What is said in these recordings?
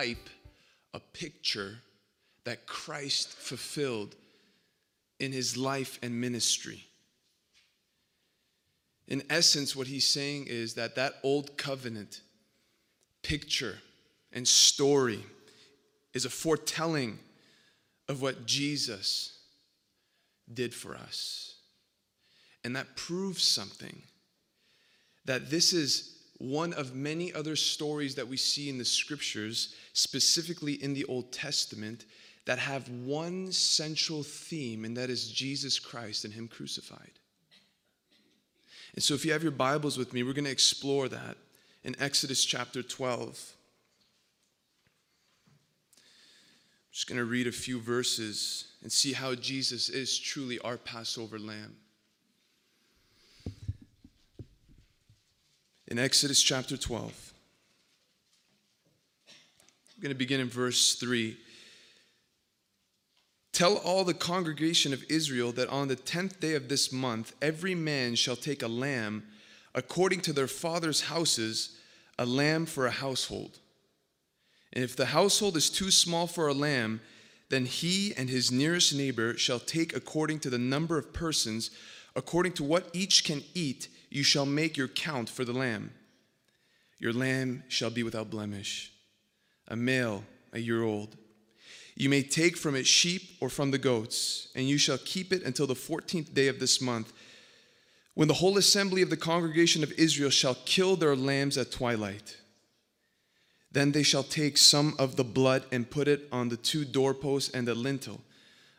type, a picture that Christ fulfilled in his life and ministry. In essence, what he's saying is that that old covenant picture and story is a foretelling of what Jesus did for us. And that proves something that this is one of many other stories that we see in the scriptures, specifically in the Old Testament, that have one central theme, and that is Jesus Christ and Him crucified. And so, if you have your Bibles with me, we're going to explore that in Exodus chapter 12. I'm just going to read a few verses and see how Jesus is truly our Passover lamb. In Exodus chapter 12, I'm going to begin in verse 3. Tell all the congregation of Israel that on the tenth day of this month, every man shall take a lamb according to their father's houses, a lamb for a household. And if the household is too small for a lamb, then he and his nearest neighbor shall take according to the number of persons, according to what each can eat, you shall make your count for the lamb. Your lamb shall be without blemish, a male, a year old. You may take from it sheep or from the goats, and you shall keep it until the fourteenth day of this month, when the whole assembly of the congregation of Israel shall kill their lambs at twilight. Then they shall take some of the blood and put it on the two doorposts and the lintel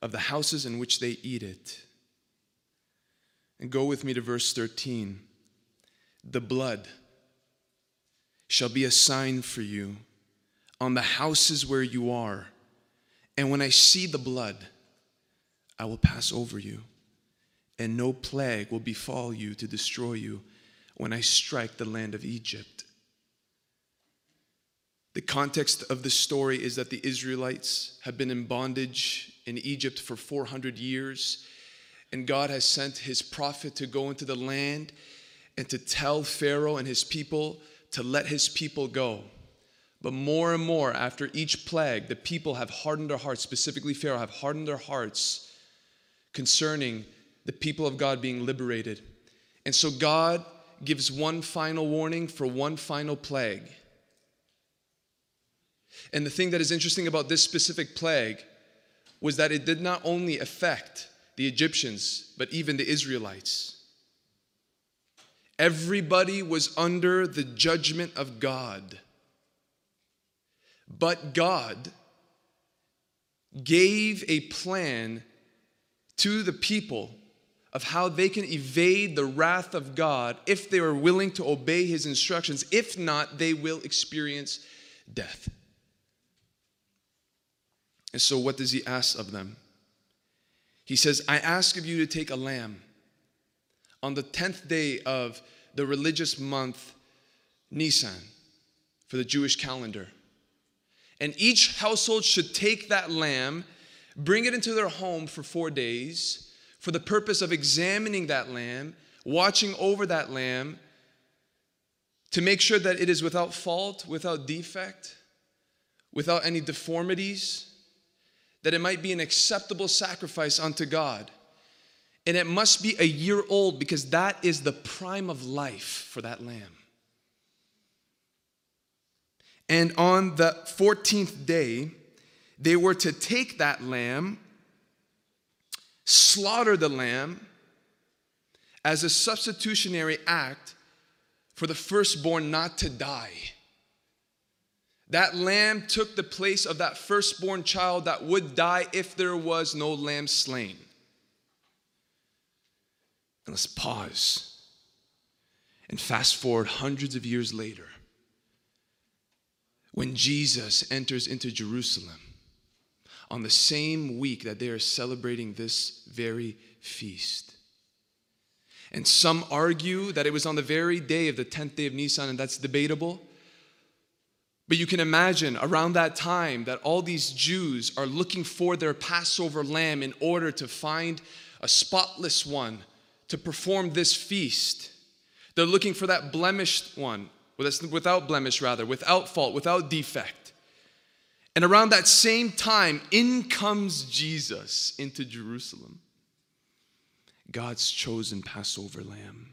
of the houses in which they eat it. And go with me to verse 13. The blood shall be a sign for you on the houses where you are and when I see the blood, I will pass over you, and no plague will befall you to destroy you when I strike the land of Egypt. The context of the story is that the Israelites have been in bondage in Egypt for 400 years, and God has sent his prophet to go into the land and to tell Pharaoh and his people to let his people go. But more and more, after each plague, the people have hardened their hearts, specifically Pharaoh, have hardened their hearts concerning the people of God being liberated. And so God gives one final warning for one final plague. And the thing that is interesting about this specific plague was that it did not only affect the Egyptians, but even the Israelites. Everybody was under the judgment of God. But God gave a plan to the people of how they can evade the wrath of God if they are willing to obey his instructions. If not, they will experience death. And so, what does he ask of them? He says, I ask of you to take a lamb on the 10th day of the religious month Nisan for the Jewish calendar. And each household should take that lamb, bring it into their home for four days for the purpose of examining that lamb, watching over that lamb to make sure that it is without fault, without defect, without any deformities, that it might be an acceptable sacrifice unto God. And it must be a year old because that is the prime of life for that lamb. And on the 14th day, they were to take that lamb, slaughter the lamb as a substitutionary act for the firstborn not to die. That lamb took the place of that firstborn child that would die if there was no lamb slain. And let's pause and fast forward hundreds of years later when Jesus enters into Jerusalem on the same week that they are celebrating this very feast. And some argue that it was on the very day of the 10th day of Nisan, and that's debatable. But you can imagine around that time that all these Jews are looking for their Passover lamb in order to find a spotless one to perform this feast. They're looking for that blemished one, without blemish rather, without fault, without defect. And around that same time, in comes Jesus into Jerusalem, God's chosen Passover lamb.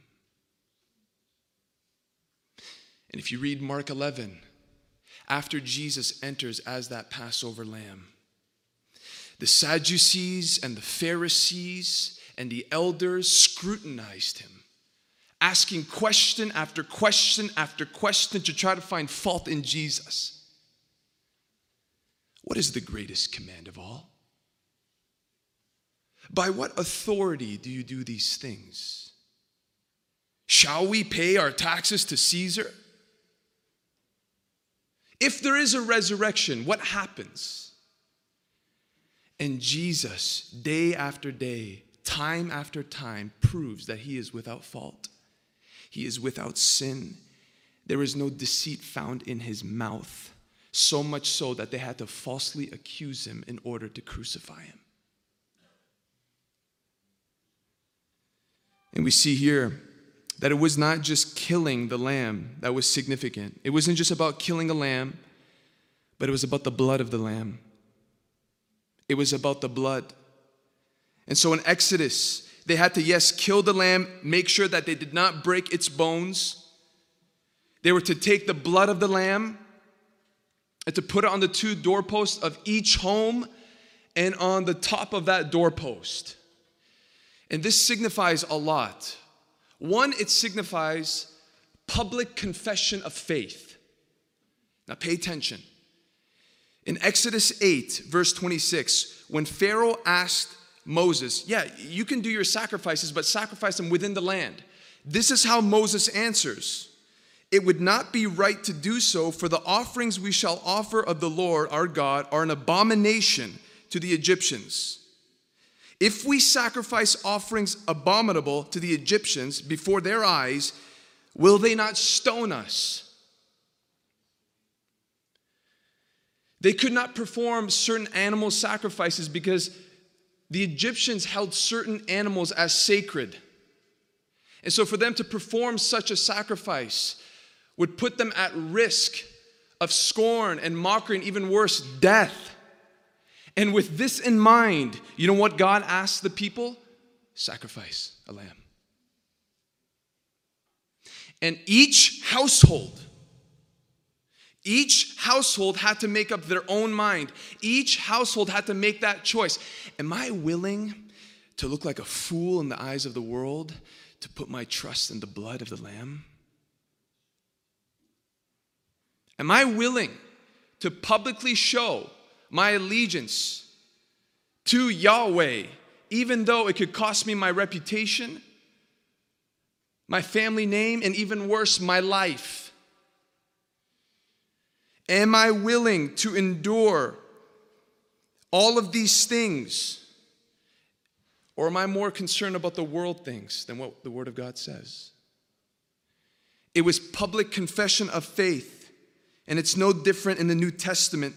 And if you read Mark 11, after Jesus enters as that Passover lamb, the Sadducees and the Pharisees and the elders scrutinized him, asking question after question after question to try to find fault in Jesus. What is the greatest command of all? By what authority do you do these things? Shall we pay our taxes to Caesar? If there is a resurrection, what happens? And Jesus, day after day, time after time, proves that he is without fault. He is without sin. There is no deceit found in his mouth, so much so that they had to falsely accuse him in order to crucify him. And we see here that it was not just killing the lamb that was significant. It wasn't just about killing a lamb, but it was about the blood of the lamb. It was about the blood. And so in Exodus, they had to, yes, kill the lamb, make sure that they did not break its bones. They were to take the blood of the lamb and to put it on the two doorposts of each home and on the top of that doorpost. And this signifies a lot. One, it signifies public confession of faith. Now pay attention. In Exodus 8, verse 26, when Pharaoh asked Moses, Yeah, you can do your sacrifices, but sacrifice them within the land. This is how Moses answers It would not be right to do so, for the offerings we shall offer of the Lord our God are an abomination to the Egyptians. If we sacrifice offerings abominable to the Egyptians before their eyes, will they not stone us? They could not perform certain animal sacrifices because the Egyptians held certain animals as sacred. And so, for them to perform such a sacrifice would put them at risk of scorn and mockery, and even worse, death. And with this in mind, you know what God asked the people? Sacrifice a lamb. And each household, each household had to make up their own mind. Each household had to make that choice. Am I willing to look like a fool in the eyes of the world to put my trust in the blood of the Lamb? Am I willing to publicly show my allegiance to Yahweh, even though it could cost me my reputation, my family name, and even worse, my life? Am I willing to endure all of these things? Or am I more concerned about the world things than what the Word of God says? It was public confession of faith, and it's no different in the New Testament.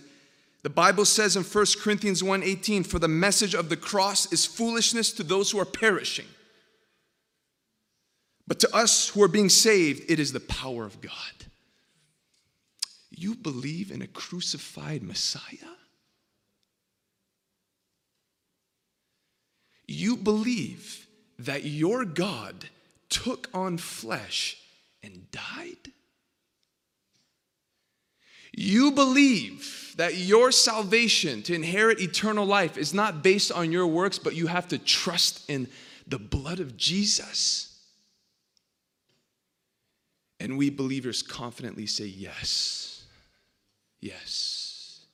The Bible says in 1 Corinthians 1:18, "For the message of the cross is foolishness to those who are perishing. But to us who are being saved, it is the power of God." You believe in a crucified Messiah? You believe that your God took on flesh and died? You believe that your salvation to inherit eternal life is not based on your works, but you have to trust in the blood of Jesus. And we believers confidently say yes. Yes.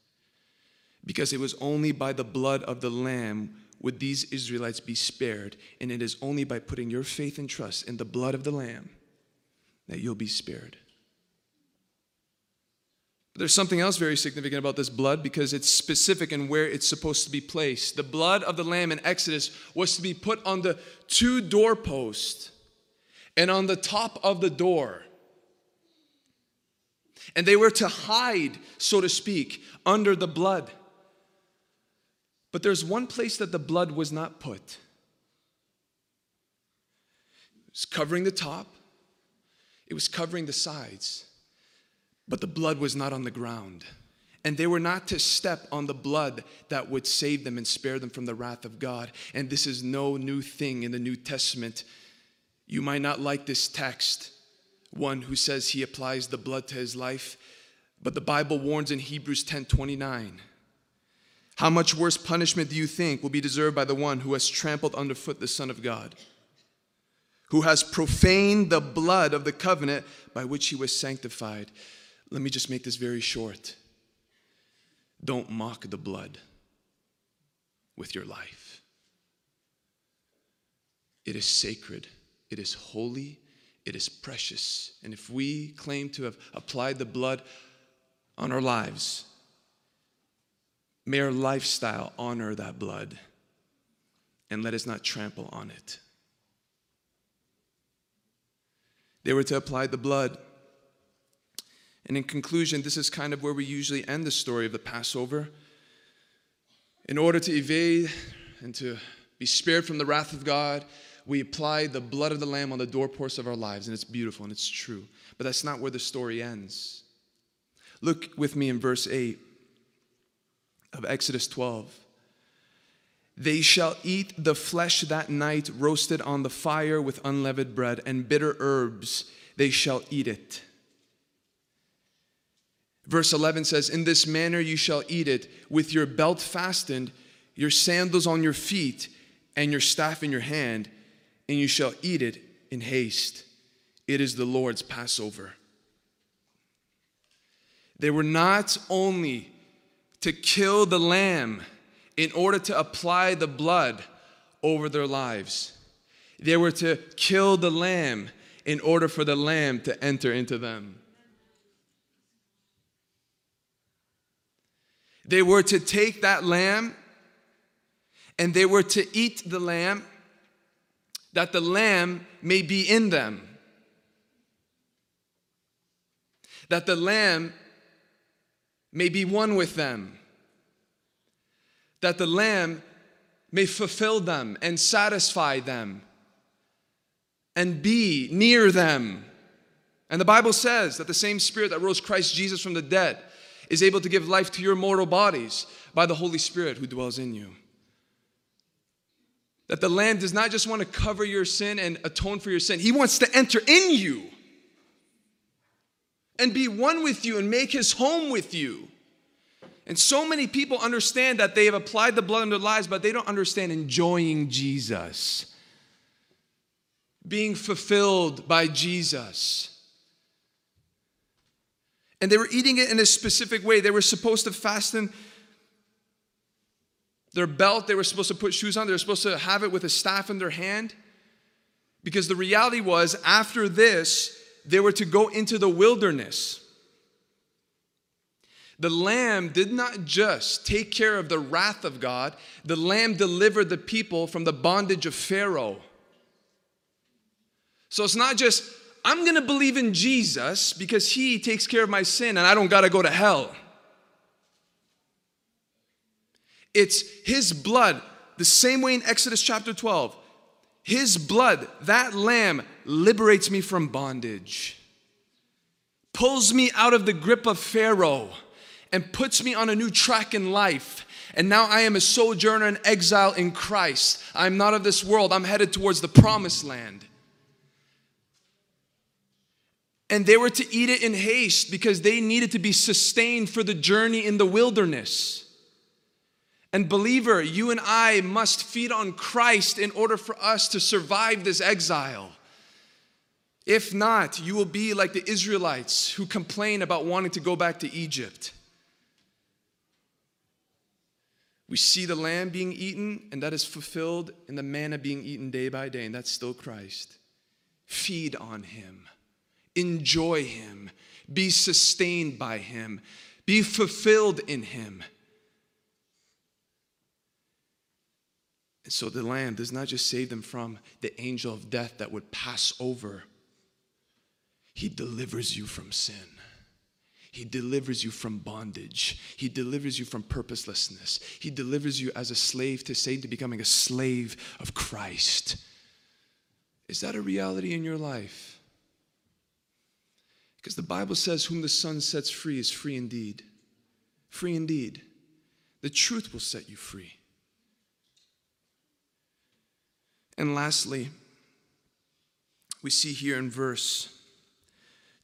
Because it was only by the blood of the Lamb would these Israelites be spared, and it is only by putting your faith and trust in the blood of the Lamb that you'll be spared. But there's something else very significant about this blood because it's specific in where it's supposed to be placed. The blood of the Lamb in Exodus was to be put on the two doorposts and on the top of the door. And they were to hide, so to speak, under the blood. But there's one place that the blood was not put. It was covering the top, it was covering the sides, but the blood was not on the ground. And they were not to step on the blood that would save them and spare them from the wrath of God. And this is no new thing in the New Testament. You might not like this text, one who says he applies the blood to his life, but the Bible warns in Hebrews 10 29. How much worse punishment do you think will be deserved by the one who has trampled underfoot the Son of God, who has profaned the blood of the covenant by which he was sanctified? Let me just make this very short. Don't mock the blood with your life. It is sacred, it is holy, it is precious. And if we claim to have applied the blood on our lives, may our lifestyle honor that blood and let us not trample on it. They were to apply the blood and in conclusion, this is kind of where we usually end the story of the Passover. In order to evade and to be spared from the wrath of God, we apply the blood of the Lamb on the doorposts of our lives, and it's beautiful and it's true. But that's not where the story ends. Look with me in verse 8 of Exodus 12. They shall eat the flesh that night, roasted on the fire with unleavened bread and bitter herbs. They shall eat it. Verse 11 says, In this manner you shall eat it, with your belt fastened, your sandals on your feet, and your staff in your hand, and you shall eat it in haste. It is the Lord's Passover. They were not only to kill the lamb in order to apply the blood over their lives, they were to kill the lamb in order for the lamb to enter into them. They were to take that lamb and they were to eat the lamb that the lamb may be in them. That the lamb may be one with them. That the lamb may fulfill them and satisfy them and be near them. And the Bible says that the same spirit that rose Christ Jesus from the dead is able to give life to your mortal bodies by the Holy Spirit who dwells in you. That the Lamb does not just want to cover your sin and atone for your sin, He wants to enter in you and be one with you and make His home with you. And so many people understand that they have applied the blood in their lives, but they don't understand enjoying Jesus, being fulfilled by Jesus. And they were eating it in a specific way. They were supposed to fasten their belt, they were supposed to put shoes on, they were supposed to have it with a staff in their hand. Because the reality was, after this, they were to go into the wilderness. The lamb did not just take care of the wrath of God, the lamb delivered the people from the bondage of Pharaoh. So it's not just, I'm going to believe in Jesus because he takes care of my sin and I don't got to go to hell. It's his blood, the same way in Exodus chapter 12. His blood, that lamb, liberates me from bondage, pulls me out of the grip of Pharaoh, and puts me on a new track in life. And now I am a sojourner and exile in Christ. I'm not of this world, I'm headed towards the promised land and they were to eat it in haste because they needed to be sustained for the journey in the wilderness. And, believer, you and I must feed on Christ in order for us to survive this exile. If not, you will be like the Israelites who complain about wanting to go back to Egypt. We see the lamb being eaten, and that is fulfilled in the manna being eaten day by day, and that's still Christ. Feed on him. Enjoy Him. Be sustained by Him. Be fulfilled in Him. And so the Lamb does not just save them from the angel of death that would pass over, He delivers you from sin. He delivers you from bondage. He delivers you from purposelessness. He delivers you as a slave to Satan to becoming a slave of Christ. Is that a reality in your life? Because the Bible says, Whom the Son sets free is free indeed. free indeed. The truth will set you free. And lastly, we see here in verse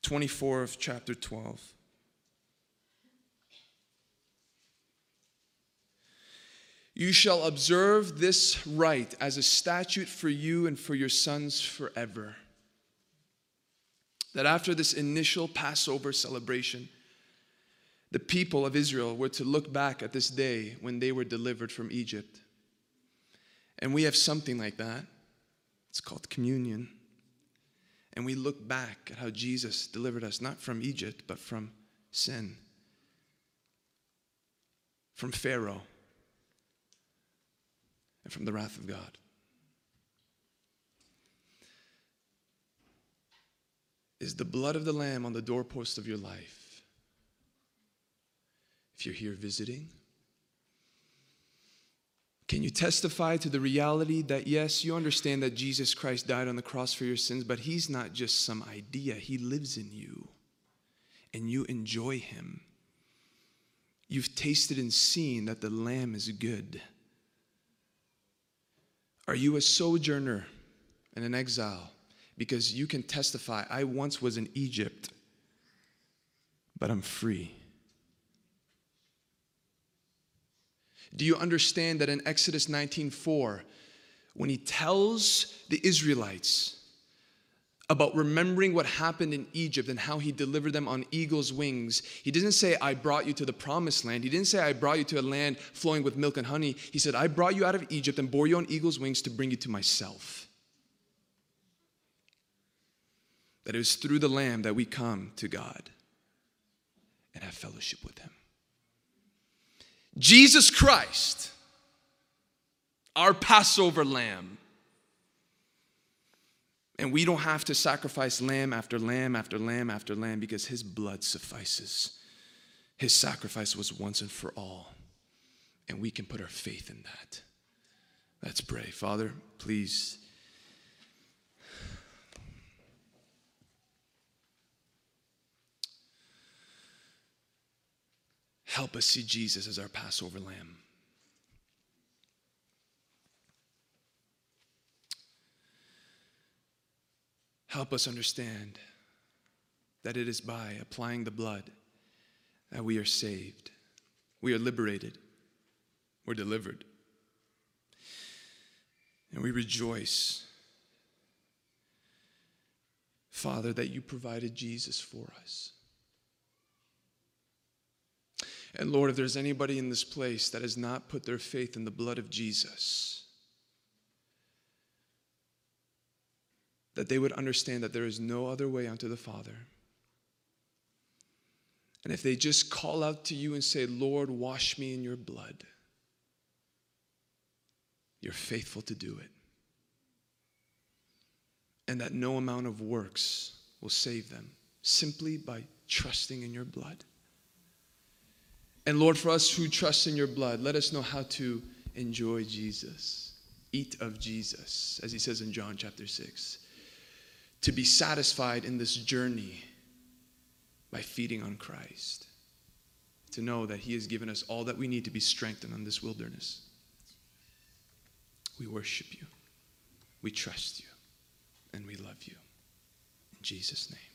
24 of chapter 12. You shall observe this rite as a statute for you and for your sons forever. That after this initial Passover celebration, the people of Israel were to look back at this day when they were delivered from Egypt. And we have something like that. It's called communion. And we look back at how Jesus delivered us, not from Egypt, but from sin, from Pharaoh, and from the wrath of God. Is the blood of the Lamb on the doorpost of your life if you're here visiting? Can you testify to the reality that, yes, you understand that Jesus Christ died on the cross for your sins, but He's not just some idea, He lives in you, and you enjoy Him. You've tasted and seen that the Lamb is good. Are you a sojourner and an exile? Because you can testify, I once was in Egypt, but I'm free. Do you understand that in Exodus 19:4, when he tells the Israelites about remembering what happened in Egypt and how he delivered them on eagle's wings, he didn't say, I brought you to the promised land. He didn't say, I brought you to a land flowing with milk and honey. He said, I brought you out of Egypt and bore you on eagle's wings to bring you to myself. That it was through the Lamb that we come to God and have fellowship with Him. Jesus Christ, our Passover lamb. And we don't have to sacrifice lamb after lamb after lamb after lamb because his blood suffices. His sacrifice was once and for all. And we can put our faith in that. Let's pray. Father, please Help us see Jesus as our Passover lamb. Help us understand that it is by applying the blood that we are saved, we are liberated, we're delivered. And we rejoice, Father, that you provided Jesus for us. And Lord, if there's anybody in this place that has not put their faith in the blood of Jesus, that they would understand that there is no other way unto the Father. And if they just call out to you and say, Lord, wash me in your blood, you're faithful to do it. And that no amount of works will save them simply by trusting in your blood. And Lord, for us who trust in your blood, let us know how to enjoy Jesus, eat of Jesus, as he says in John chapter 6. To be satisfied in this journey by feeding on Christ. To know that he has given us all that we need to be strengthened on this wilderness. We worship you, we trust you, and we love you. In Jesus' name.